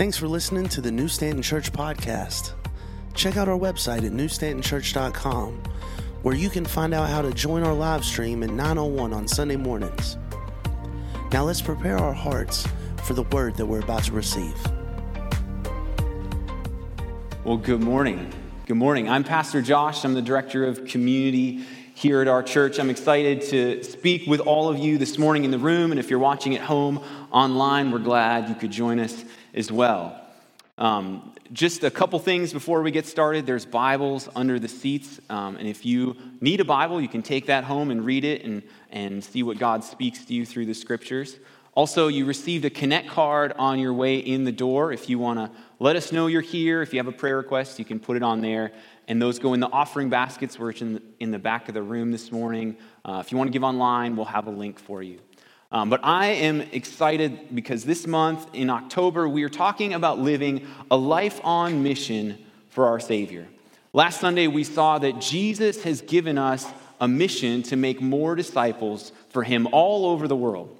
Thanks for listening to the New Stanton Church podcast. Check out our website at newstantonchurch.com, where you can find out how to join our live stream at 901 on Sunday mornings. Now let's prepare our hearts for the word that we're about to receive. Well, good morning. Good morning. I'm Pastor Josh. I'm the director of community here at our church. I'm excited to speak with all of you this morning in the room. And if you're watching at home online, we're glad you could join us as well. Um, just a couple things before we get started. There's Bibles under the seats. Um, and if you need a Bible, you can take that home and read it and, and see what God speaks to you through the scriptures. Also, you received a Connect card on your way in the door. If you want to let us know you're here, if you have a prayer request, you can put it on there. And those go in the offering baskets, which in the, in the back of the room this morning. Uh, if you want to give online, we'll have a link for you. Um, but I am excited because this month in October, we are talking about living a life on mission for our Savior. Last Sunday, we saw that Jesus has given us a mission to make more disciples for Him all over the world.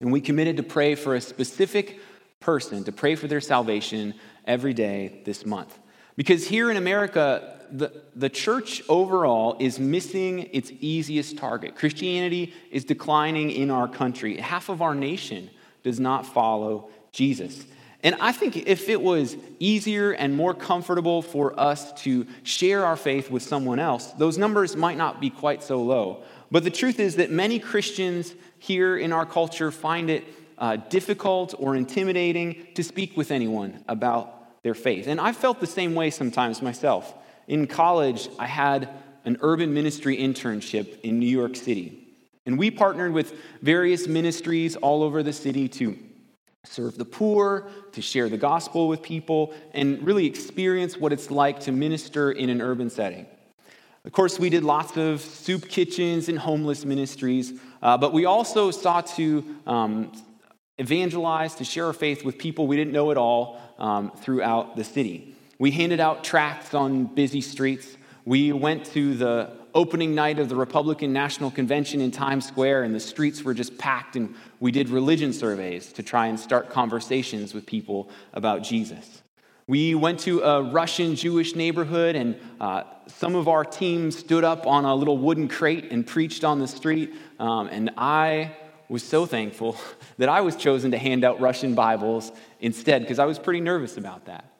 And we committed to pray for a specific person, to pray for their salvation every day this month. Because here in America, the, the church overall is missing its easiest target. Christianity is declining in our country. Half of our nation does not follow Jesus. And I think if it was easier and more comfortable for us to share our faith with someone else, those numbers might not be quite so low. But the truth is that many Christians here in our culture find it uh, difficult or intimidating to speak with anyone about their faith. And I felt the same way sometimes myself. In college, I had an urban ministry internship in New York City. And we partnered with various ministries all over the city to serve the poor, to share the gospel with people, and really experience what it's like to minister in an urban setting. Of course, we did lots of soup kitchens and homeless ministries, uh, but we also sought to um, evangelize, to share our faith with people we didn't know at all um, throughout the city. We handed out tracts on busy streets. We went to the opening night of the Republican National Convention in Times Square, and the streets were just packed, and we did religion surveys to try and start conversations with people about Jesus. We went to a Russian Jewish neighborhood, and uh, some of our team stood up on a little wooden crate and preached on the street. Um, and I was so thankful that I was chosen to hand out Russian Bibles instead, because I was pretty nervous about that.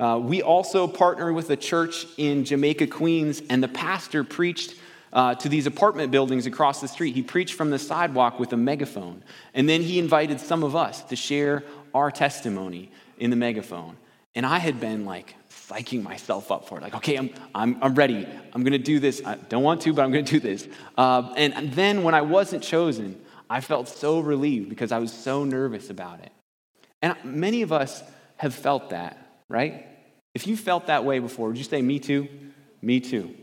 Uh, we also partnered with a church in Jamaica, Queens, and the pastor preached uh, to these apartment buildings across the street. He preached from the sidewalk with a megaphone. And then he invited some of us to share our testimony in the megaphone. And I had been like psyching myself up for it. Like, okay, I'm, I'm, I'm ready. I'm going to do this. I don't want to, but I'm going to do this. Uh, and, and then when I wasn't chosen, I felt so relieved because I was so nervous about it. And many of us have felt that, right? If you felt that way before, would you say, Me too? Me too.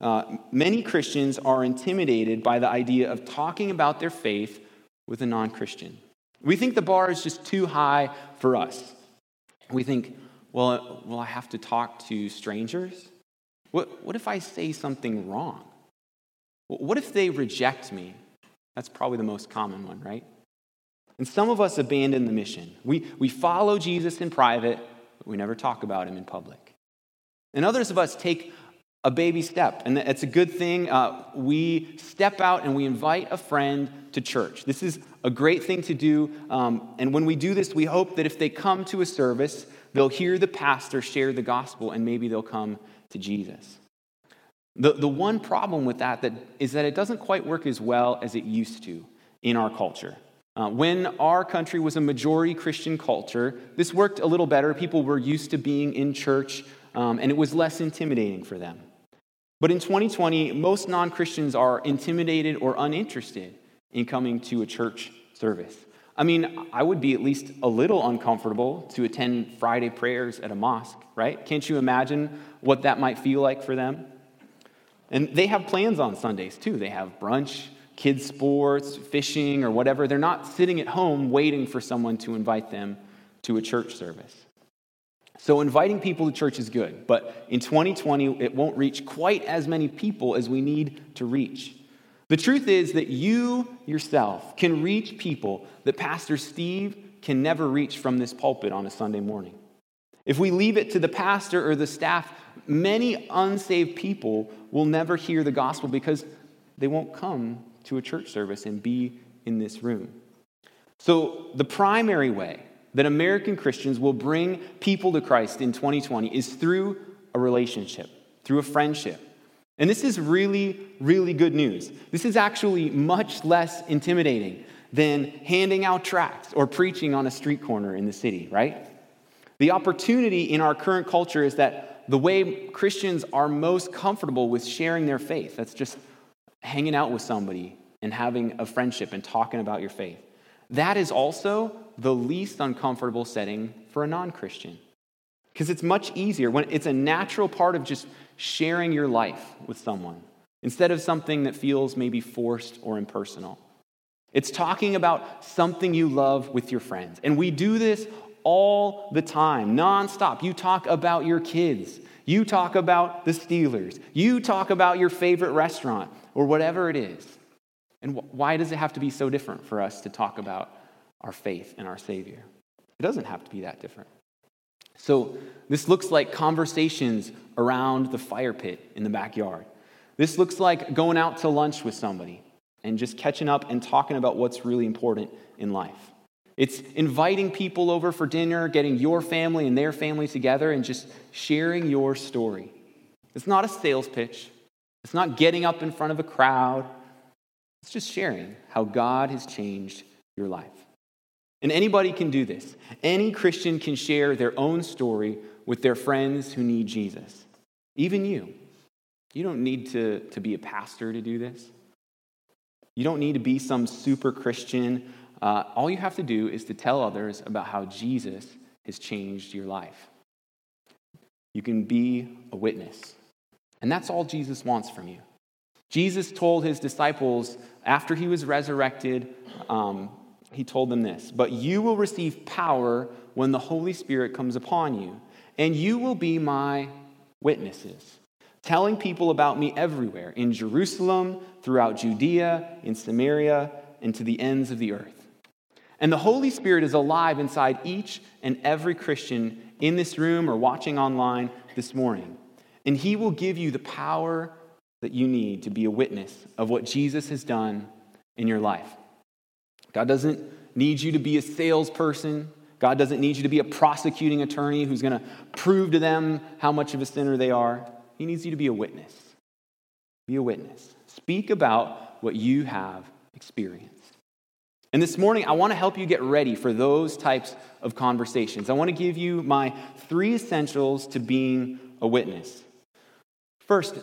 Uh, many Christians are intimidated by the idea of talking about their faith with a non Christian. We think the bar is just too high for us. We think, well, will I have to talk to strangers? What, what if I say something wrong? What if they reject me? That's probably the most common one, right? And some of us abandon the mission. We, we follow Jesus in private, we never talk about him in public. And others of us take a baby step, and it's a good thing. Uh, we step out and we invite a friend to church. This is a great thing to do. Um, and when we do this, we hope that if they come to a service, they'll hear the pastor share the gospel and maybe they'll come to Jesus. The, the one problem with that, that is that it doesn't quite work as well as it used to in our culture. Uh, when our country was a majority Christian culture, this worked a little better. People were used to being in church, um, and it was less intimidating for them. But in 2020, most non Christians are intimidated or uninterested in coming to a church service. I mean, I would be at least a little uncomfortable to attend Friday prayers at a mosque, right? Can't you imagine what that might feel like for them? And they have plans on Sundays too. They have brunch, kids' sports, fishing, or whatever. They're not sitting at home waiting for someone to invite them to a church service. So, inviting people to church is good, but in 2020, it won't reach quite as many people as we need to reach. The truth is that you yourself can reach people that Pastor Steve, can never reach from this pulpit on a Sunday morning. If we leave it to the pastor or the staff, many unsaved people will never hear the gospel because they won't come to a church service and be in this room. So, the primary way that American Christians will bring people to Christ in 2020 is through a relationship, through a friendship. And this is really, really good news. This is actually much less intimidating than handing out tracts or preaching on a street corner in the city, right? The opportunity in our current culture is that the way Christians are most comfortable with sharing their faith, that's just hanging out with somebody and having a friendship and talking about your faith. That is also the least uncomfortable setting for a non Christian. Because it's much easier when it's a natural part of just sharing your life with someone instead of something that feels maybe forced or impersonal. It's talking about something you love with your friends. And we do this all the time, nonstop. You talk about your kids, you talk about the Steelers, you talk about your favorite restaurant or whatever it is. And why does it have to be so different for us to talk about our faith and our Savior? It doesn't have to be that different. So, this looks like conversations around the fire pit in the backyard. This looks like going out to lunch with somebody and just catching up and talking about what's really important in life. It's inviting people over for dinner, getting your family and their family together, and just sharing your story. It's not a sales pitch, it's not getting up in front of a crowd. It's just sharing how God has changed your life. And anybody can do this. Any Christian can share their own story with their friends who need Jesus. Even you. You don't need to, to be a pastor to do this. You don't need to be some super Christian. Uh, all you have to do is to tell others about how Jesus has changed your life. You can be a witness. And that's all Jesus wants from you. Jesus told his disciples after he was resurrected, um, he told them this But you will receive power when the Holy Spirit comes upon you, and you will be my witnesses, telling people about me everywhere in Jerusalem, throughout Judea, in Samaria, and to the ends of the earth. And the Holy Spirit is alive inside each and every Christian in this room or watching online this morning. And he will give you the power that you need to be a witness of what Jesus has done in your life. God doesn't need you to be a salesperson. God doesn't need you to be a prosecuting attorney who's going to prove to them how much of a sinner they are. He needs you to be a witness. Be a witness. Speak about what you have experienced. And this morning, I want to help you get ready for those types of conversations. I want to give you my three essentials to being a witness. First,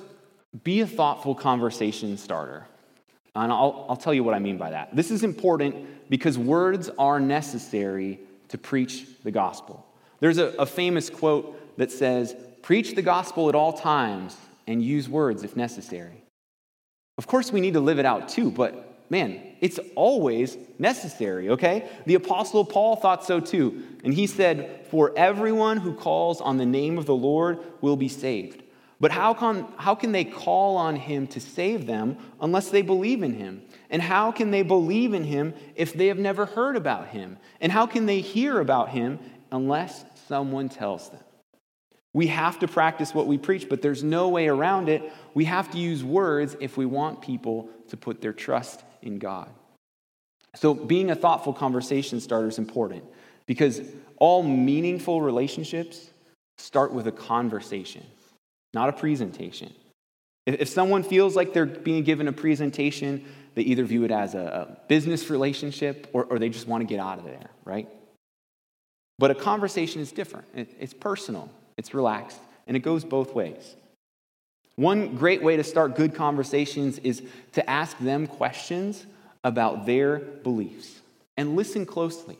be a thoughtful conversation starter. And I'll, I'll tell you what I mean by that. This is important because words are necessary to preach the gospel. There's a, a famous quote that says, Preach the gospel at all times and use words if necessary. Of course, we need to live it out too, but man, it's always necessary, okay? The Apostle Paul thought so too. And he said, For everyone who calls on the name of the Lord will be saved. But how can, how can they call on him to save them unless they believe in him? And how can they believe in him if they have never heard about him? And how can they hear about him unless someone tells them? We have to practice what we preach, but there's no way around it. We have to use words if we want people to put their trust in God. So, being a thoughtful conversation starter is important because all meaningful relationships start with a conversation not a presentation. If someone feels like they're being given a presentation, they either view it as a, business relationship or, or they just want to get out of there, right? But a conversation is different. It's personal, it's relaxed, and it goes both ways. One great way to start good conversations is to ask them questions about their beliefs and listen closely.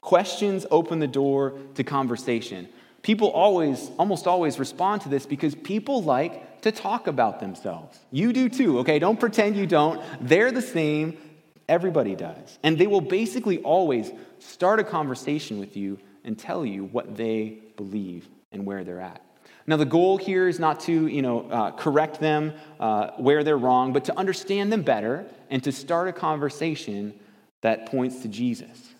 Questions open the door to conversation people always, almost always respond to this because people like to talk about themselves. You do too, okay? Don't pretend you don't. They're the same. Everybody does. And they will basically always start a conversation with you and tell you what they believe and where they're at. Now, the goal here is not to, you know, uh, correct them uh, where they're wrong, but to understand them better and to start a conversation that points to Jesus.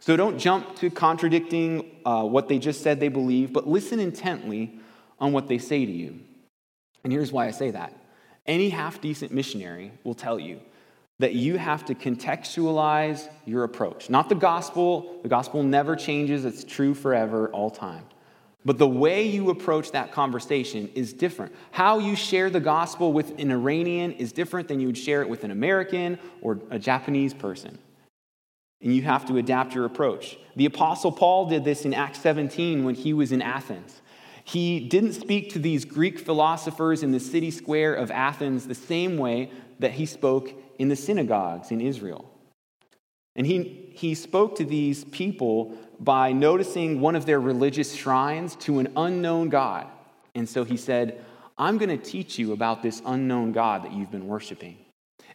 So don't jump to contradicting uh, what they just said they believe, but listen intently on what they say to you. And here's why I say that. Any half decent missionary will tell you that you have to contextualize your approach. Not the gospel, the gospel never changes, it's true forever, all time. But the way you approach that conversation is different. How you share the gospel with an Iranian is different than you would share it with an American or a Japanese person. And you have to adapt your approach. The Apostle Paul did this in Acts 17 when he was in Athens. He didn't speak to these Greek philosophers in the city square of Athens the same way that he spoke in the synagogues in Israel. And he, he spoke to these people by noticing one of their religious shrines to an unknown God. And so he said, I'm going to teach you about this unknown God that you've been worshiping.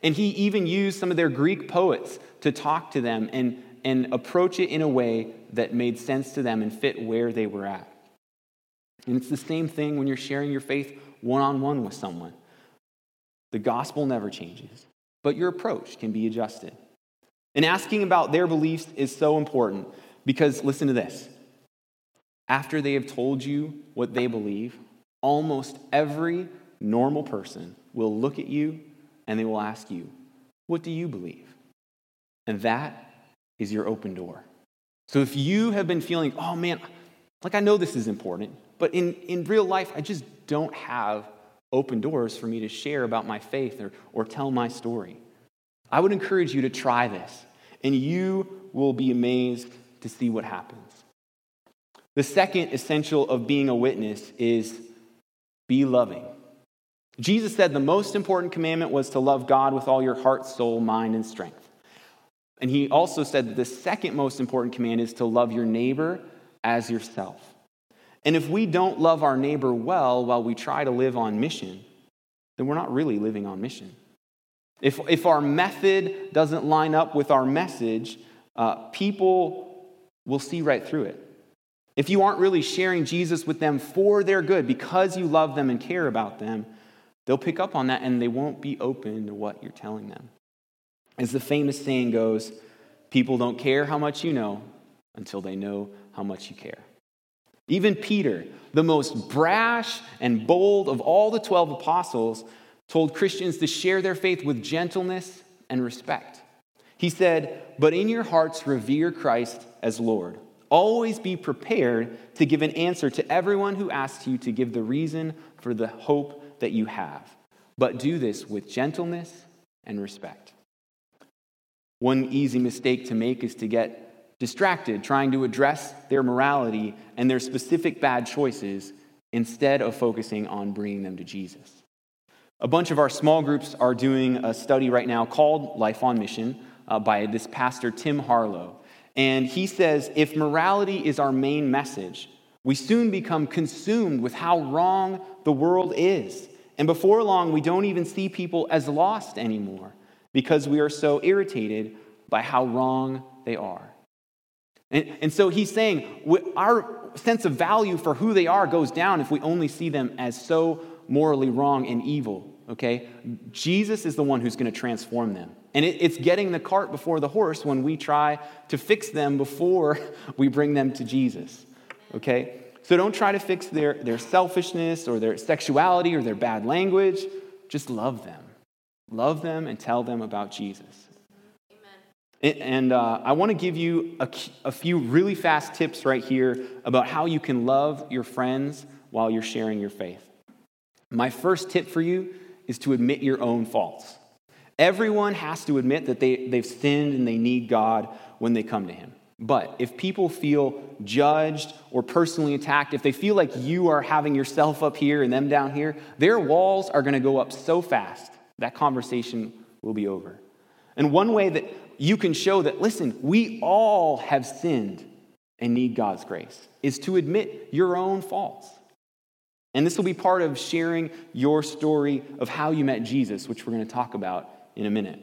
And he even used some of their Greek poets to talk to them and, and approach it in a way that made sense to them and fit where they were at. And it's the same thing when you're sharing your faith one on one with someone. The gospel never changes, but your approach can be adjusted. And asking about their beliefs is so important because listen to this. After they have told you what they believe, almost every normal person will look at you and they will ask you, What do you believe? And that is your open door. So if you have been feeling, Oh man, like I know this is important, but in, in real life, I just don't have open doors for me to share about my faith or, or tell my story. I would encourage you to try this, and you will be amazed to see what happens. The second essential of being a witness is be loving. Jesus said the most important commandment was to love God with all your heart, soul, mind, and strength. And he also said that the second most important command is to love your neighbor as yourself. And if we don't love our neighbor well while we try to live on mission, then we're not really living on mission. If, if our method doesn't line up with our message, uh, people will see right through it. If you aren't really sharing Jesus with them for their good because you love them and care about them, they'll pick up on that and they won't be open to what you're telling them. As the famous saying goes, people don't care how much you know until they know how much you care. Even Peter, the most brash and bold of all the 12 apostles, told Christians to share their faith with gentleness and respect. He said, But in your hearts, revere Christ as Lord. Always be prepared to give an answer to everyone who asks you to give the reason for the hope that you have. But do this with gentleness and respect. One easy mistake to make is to get distracted trying to address their morality and their specific bad choices instead of focusing on bringing them to Jesus. A bunch of our small groups are doing a study right now called Life on Mission uh, by this pastor, Tim Harlow. And he says if morality is our main message, we soon become consumed with how wrong the world is. And before long, we don't even see people as lost anymore because we are so irritated by how wrong they are. And, and so he's saying our sense of value for who they are goes down if we only see them as so morally wrong and evil, okay? Jesus is the one who's going to transform them. And it, it's getting the cart before the horse when we try to fix them before we bring them to Jesus, okay? So don't try to fix their, their selfishness or their sexuality or their bad language. Just love them. Love them and tell them about Jesus. Amen. And uh, I want to give you a, a few really fast tips right here about how you can love your friends while you're sharing your faith. My first tip for you is to admit your own faults. Everyone has to admit that they, they've sinned and they need God when they come to Him. But if people feel judged or personally attacked, if they feel like you are having yourself up here and them down here, their walls are going to go up so fast that conversation will be over. And one way that you can show that, listen, we all have sinned and need God's grace, is to admit your own faults. And this will be part of sharing your story of how you met Jesus, which we're going to talk about in a minute.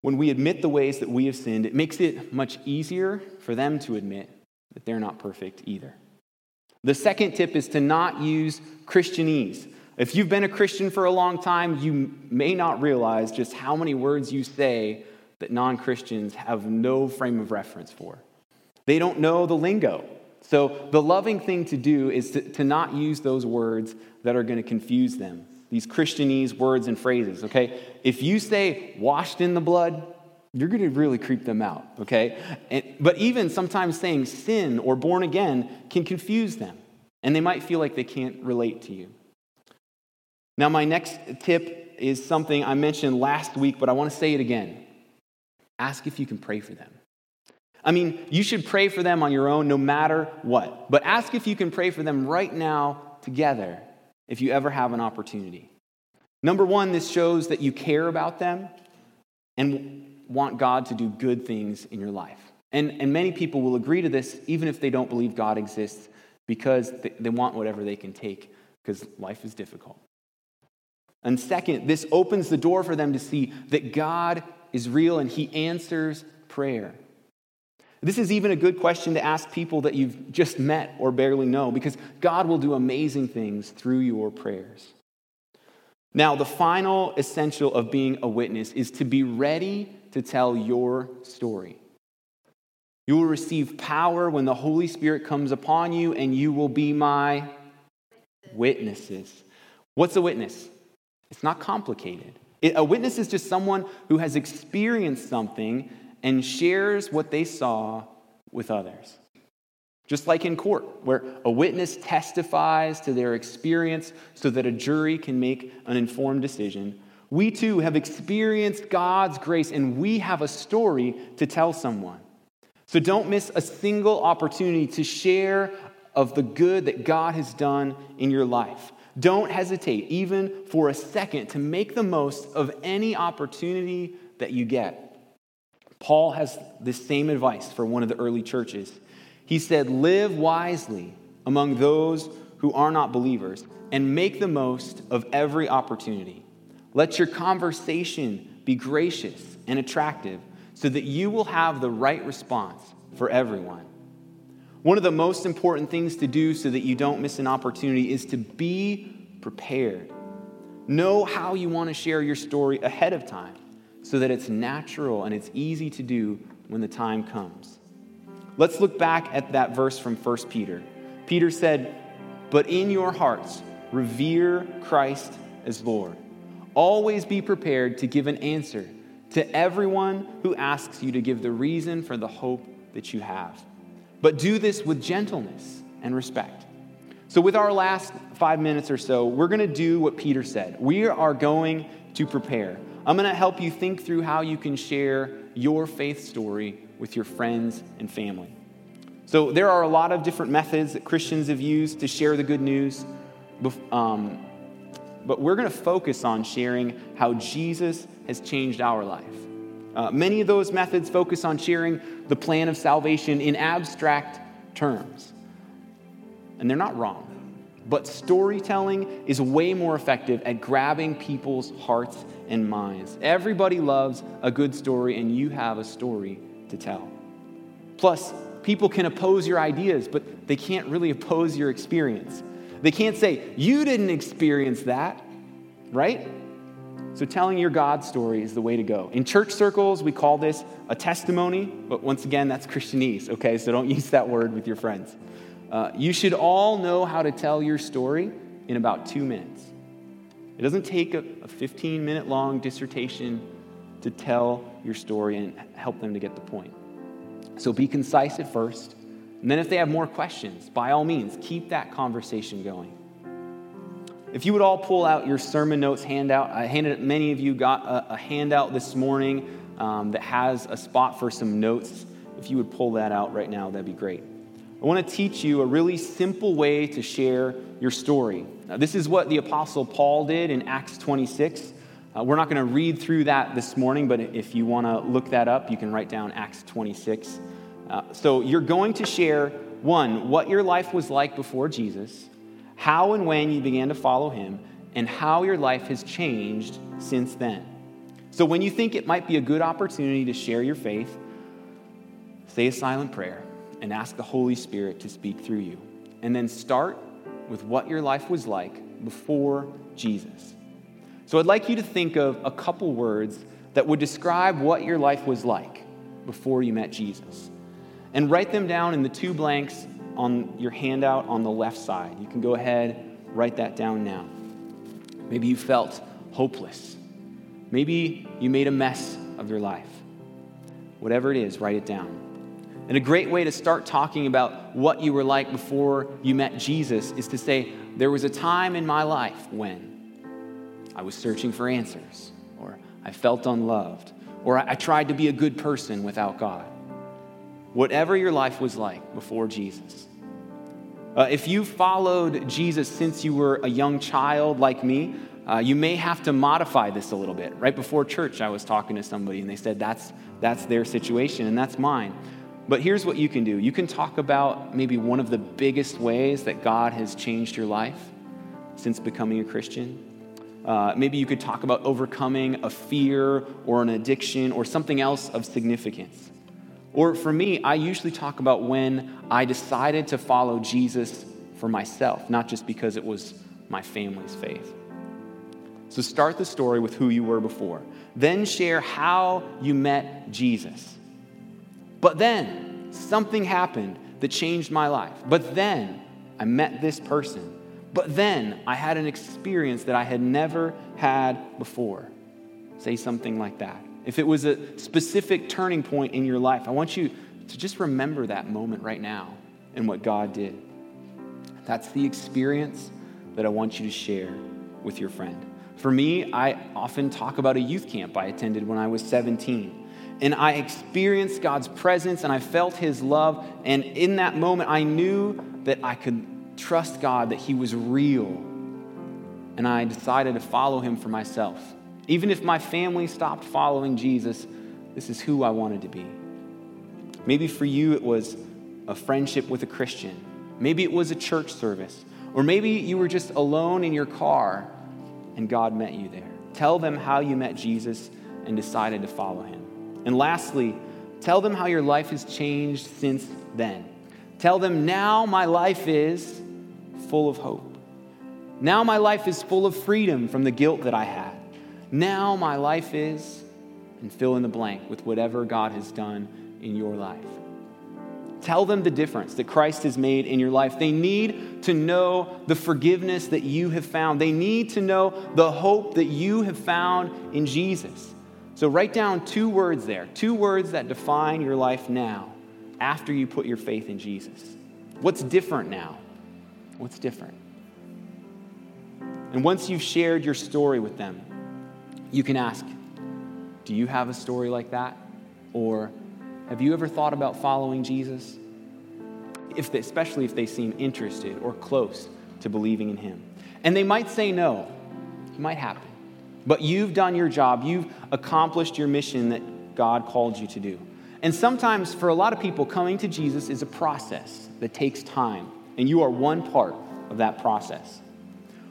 When we admit the ways that we have sinned, it makes it much easier for them to admit that they're not perfect either. The second tip is to not use Christianese. If you've been a Christian for a long time, you may not realize just how many words you say that non Christians have no frame of reference for. They don't know the lingo. So, the loving thing to do is to, to not use those words that are going to confuse them. These Christianese words and phrases, okay? If you say washed in the blood, you're going to really creep them out, okay? And, but even sometimes saying sin or born again can confuse them, and they might feel like they can't relate to you. Now, my next tip is something I mentioned last week, but I want to say it again. Ask if you can pray for them. I mean, you should pray for them on your own no matter what, but ask if you can pray for them right now together if you ever have an opportunity. Number one, this shows that you care about them and want God to do good things in your life. And, and many people will agree to this even if they don't believe God exists because they, they want whatever they can take because life is difficult. And second, this opens the door for them to see that God is real and He answers prayer. This is even a good question to ask people that you've just met or barely know because God will do amazing things through your prayers. Now, the final essential of being a witness is to be ready to tell your story. You will receive power when the Holy Spirit comes upon you, and you will be my witnesses. What's a witness? It's not complicated. a witness is just someone who has experienced something and shares what they saw with others. Just like in court, where a witness testifies to their experience so that a jury can make an informed decision, we too have experienced God's grace and we have a story to tell someone. So don't miss a single opportunity to share of the good that God has done in your life. Don't hesitate, even for a second, to make the most of any opportunity that you get. Paul has this same advice for one of the early churches. He said, Live wisely among those who are not believers and make the most of every opportunity. Let your conversation be gracious and attractive so that you will have the right response for everyone. One of the most important things to do so that you don't miss an opportunity is to be prepared. Know how you want to share your story ahead of time so that it's natural and it's easy to do when the time comes. Let's look back at that verse from 1 Peter. Peter said, But in your hearts, revere Christ as Lord. Always be prepared to give an answer to everyone who asks you to give the reason for the hope that you have. But do this with gentleness and respect. So, with our last five minutes or so, we're going to do what Peter said. We are going to prepare. I'm going to help you think through how you can share your faith story with your friends and family. So, there are a lot of different methods that Christians have used to share the good news. Um, but we're going to focus on sharing how Jesus has changed our life. Uh, many of those methods focus on sharing the plan of salvation in abstract terms. And they're not wrong. But storytelling is way more effective at grabbing people's hearts and minds. Everybody loves a good story, and you have a story to tell. Plus, people can oppose your ideas, but they can't really oppose your experience. They can't say, You didn't experience that, right? So, telling your God story is the way to go. In church circles, we call this a testimony, but once again, that's Christianese, okay? So, don't use that word with your friends. Uh, you should all know how to tell your story in about two minutes. It doesn't take a, a 15 minute long dissertation to tell your story and help them to get the point. So, be concise at first and then, if they have more questions, by all means, keep that conversation going. If you would all pull out your sermon notes handout, I handed many of you got a, a handout this morning um, that has a spot for some notes. If you would pull that out right now, that'd be great. I want to teach you a really simple way to share your story. Now, this is what the Apostle Paul did in Acts 26. Uh, we're not going to read through that this morning, but if you want to look that up, you can write down Acts 26. Uh, so you're going to share one, what your life was like before Jesus, how and when you began to follow him, and how your life has changed since then. So when you think it might be a good opportunity to share your faith, say a silent prayer and ask the Holy Spirit to speak through you. And then start with what your life was like before Jesus. So I'd like you to think of a couple words that would describe what your life was like before you met Jesus. And write them down in the two blanks on your handout on the left side. You can go ahead, write that down now. Maybe you felt hopeless. Maybe you made a mess of your life. Whatever it is, write it down. And a great way to start talking about what you were like before you met Jesus is to say, There was a time in my life when I was searching for answers, or I felt unloved, or I tried to be a good person without God. Whatever your life was like before Jesus. Uh, if you followed Jesus since you were a young child like me, uh, you may have to modify this a little bit. Right before church, I was talking to somebody and they said, that's, that's their situation and that's mine. But here's what you can do you can talk about maybe one of the biggest ways that God has changed your life since becoming a Christian. Uh, maybe you could talk about overcoming a fear or an addiction or something else of significance. Or for me, I usually talk about when I decided to follow Jesus for myself, not just because it was my family's faith. So start the story with who you were before. Then share how you met Jesus. But then something happened that changed my life. But then I met this person. But then I had an experience that I had never had before. Say something like that. If it was a specific turning point in your life, I want you to just remember that moment right now and what God did. That's the experience that I want you to share with your friend. For me, I often talk about a youth camp I attended when I was 17 and I experienced God's presence and I felt His love. And in that moment, I knew that I could trust God, that He was real. And I decided to follow Him for myself. Even if my family stopped following Jesus, this is who I wanted to be. Maybe for you, it was a friendship with a Christian. Maybe it was a church service. Or maybe you were just alone in your car and God met you there. Tell them how you met Jesus and decided to follow Him. And lastly, tell them how your life has changed since then. Tell them now my life is full of hope. Now my life is full of freedom from the guilt that I had. Now my life is, and fill in the blank with whatever God has done in your life. Tell them the difference that Christ has made in your life. They need to know the forgiveness that you have found. They need to know the hope that you have found in Jesus. So write down two words there, two words that define your life now after you put your faith in Jesus. What's different now? What's different? And once you've shared your story with them, you can ask, Do you have a story like that? Or have you ever thought about following Jesus? If they, especially if they seem interested or close to believing in Him. And they might say no. It might happen. But you've done your job, you've accomplished your mission that God called you to do. And sometimes, for a lot of people, coming to Jesus is a process that takes time, and you are one part of that process.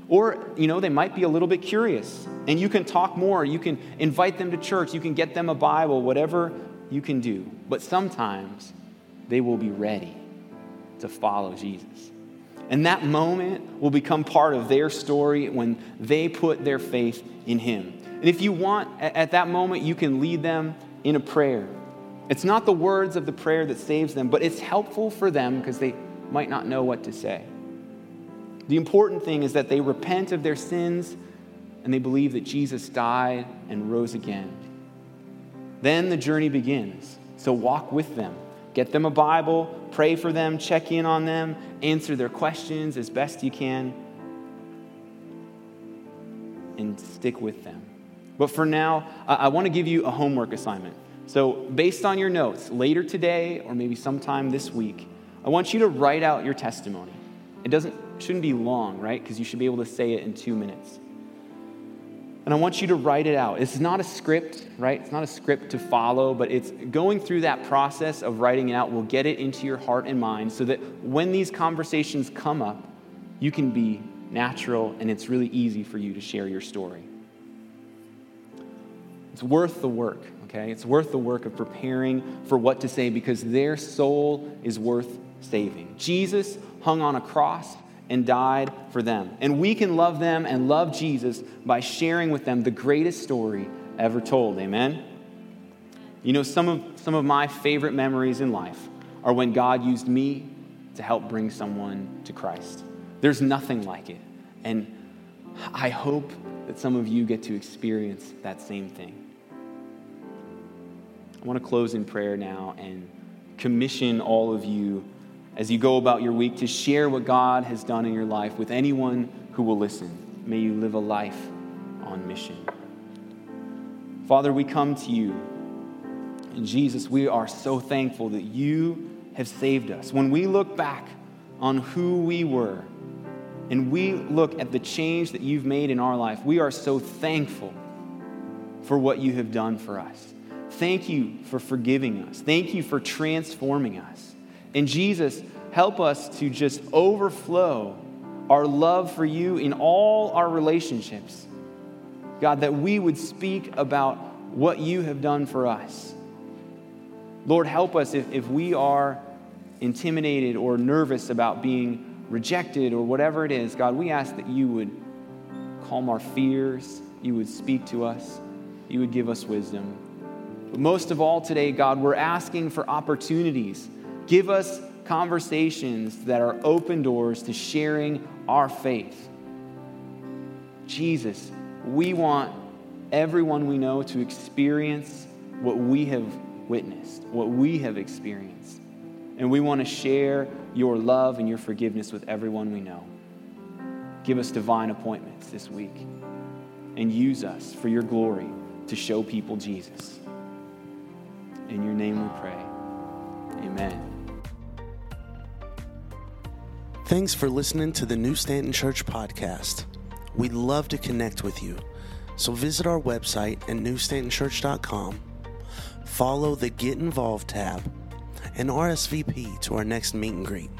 Or, you know, they might be a little bit curious, and you can talk more. You can invite them to church. You can get them a Bible, whatever you can do. But sometimes they will be ready to follow Jesus. And that moment will become part of their story when they put their faith in Him. And if you want, at that moment, you can lead them in a prayer. It's not the words of the prayer that saves them, but it's helpful for them because they might not know what to say. The important thing is that they repent of their sins and they believe that Jesus died and rose again. Then the journey begins. So walk with them. Get them a Bible, pray for them, check in on them, answer their questions as best you can, and stick with them. But for now, I want to give you a homework assignment. So, based on your notes, later today or maybe sometime this week, I want you to write out your testimony. It doesn't shouldn't be long, right? Because you should be able to say it in 2 minutes. And I want you to write it out. It's not a script, right? It's not a script to follow, but it's going through that process of writing it out will get it into your heart and mind so that when these conversations come up, you can be natural and it's really easy for you to share your story. It's worth the work, okay? It's worth the work of preparing for what to say because their soul is worth saving. Jesus hung on a cross and died for them. And we can love them and love Jesus by sharing with them the greatest story ever told. Amen? You know, some of, some of my favorite memories in life are when God used me to help bring someone to Christ. There's nothing like it. And I hope that some of you get to experience that same thing. I want to close in prayer now and commission all of you as you go about your week to share what God has done in your life with anyone who will listen. May you live a life on mission. Father, we come to you. And Jesus, we are so thankful that you have saved us. When we look back on who we were and we look at the change that you've made in our life, we are so thankful for what you have done for us. Thank you for forgiving us. Thank you for transforming us. And Jesus, help us to just overflow our love for you in all our relationships. God, that we would speak about what you have done for us. Lord, help us if, if we are intimidated or nervous about being rejected or whatever it is. God, we ask that you would calm our fears, you would speak to us, you would give us wisdom. But most of all today, God, we're asking for opportunities. Give us conversations that are open doors to sharing our faith. Jesus, we want everyone we know to experience what we have witnessed, what we have experienced. And we want to share your love and your forgiveness with everyone we know. Give us divine appointments this week and use us for your glory to show people Jesus. In your name we pray. Amen. Thanks for listening to the New Stanton Church podcast. We'd love to connect with you. So visit our website at newstantonchurch.com, follow the Get Involved tab, and RSVP to our next meet and greet.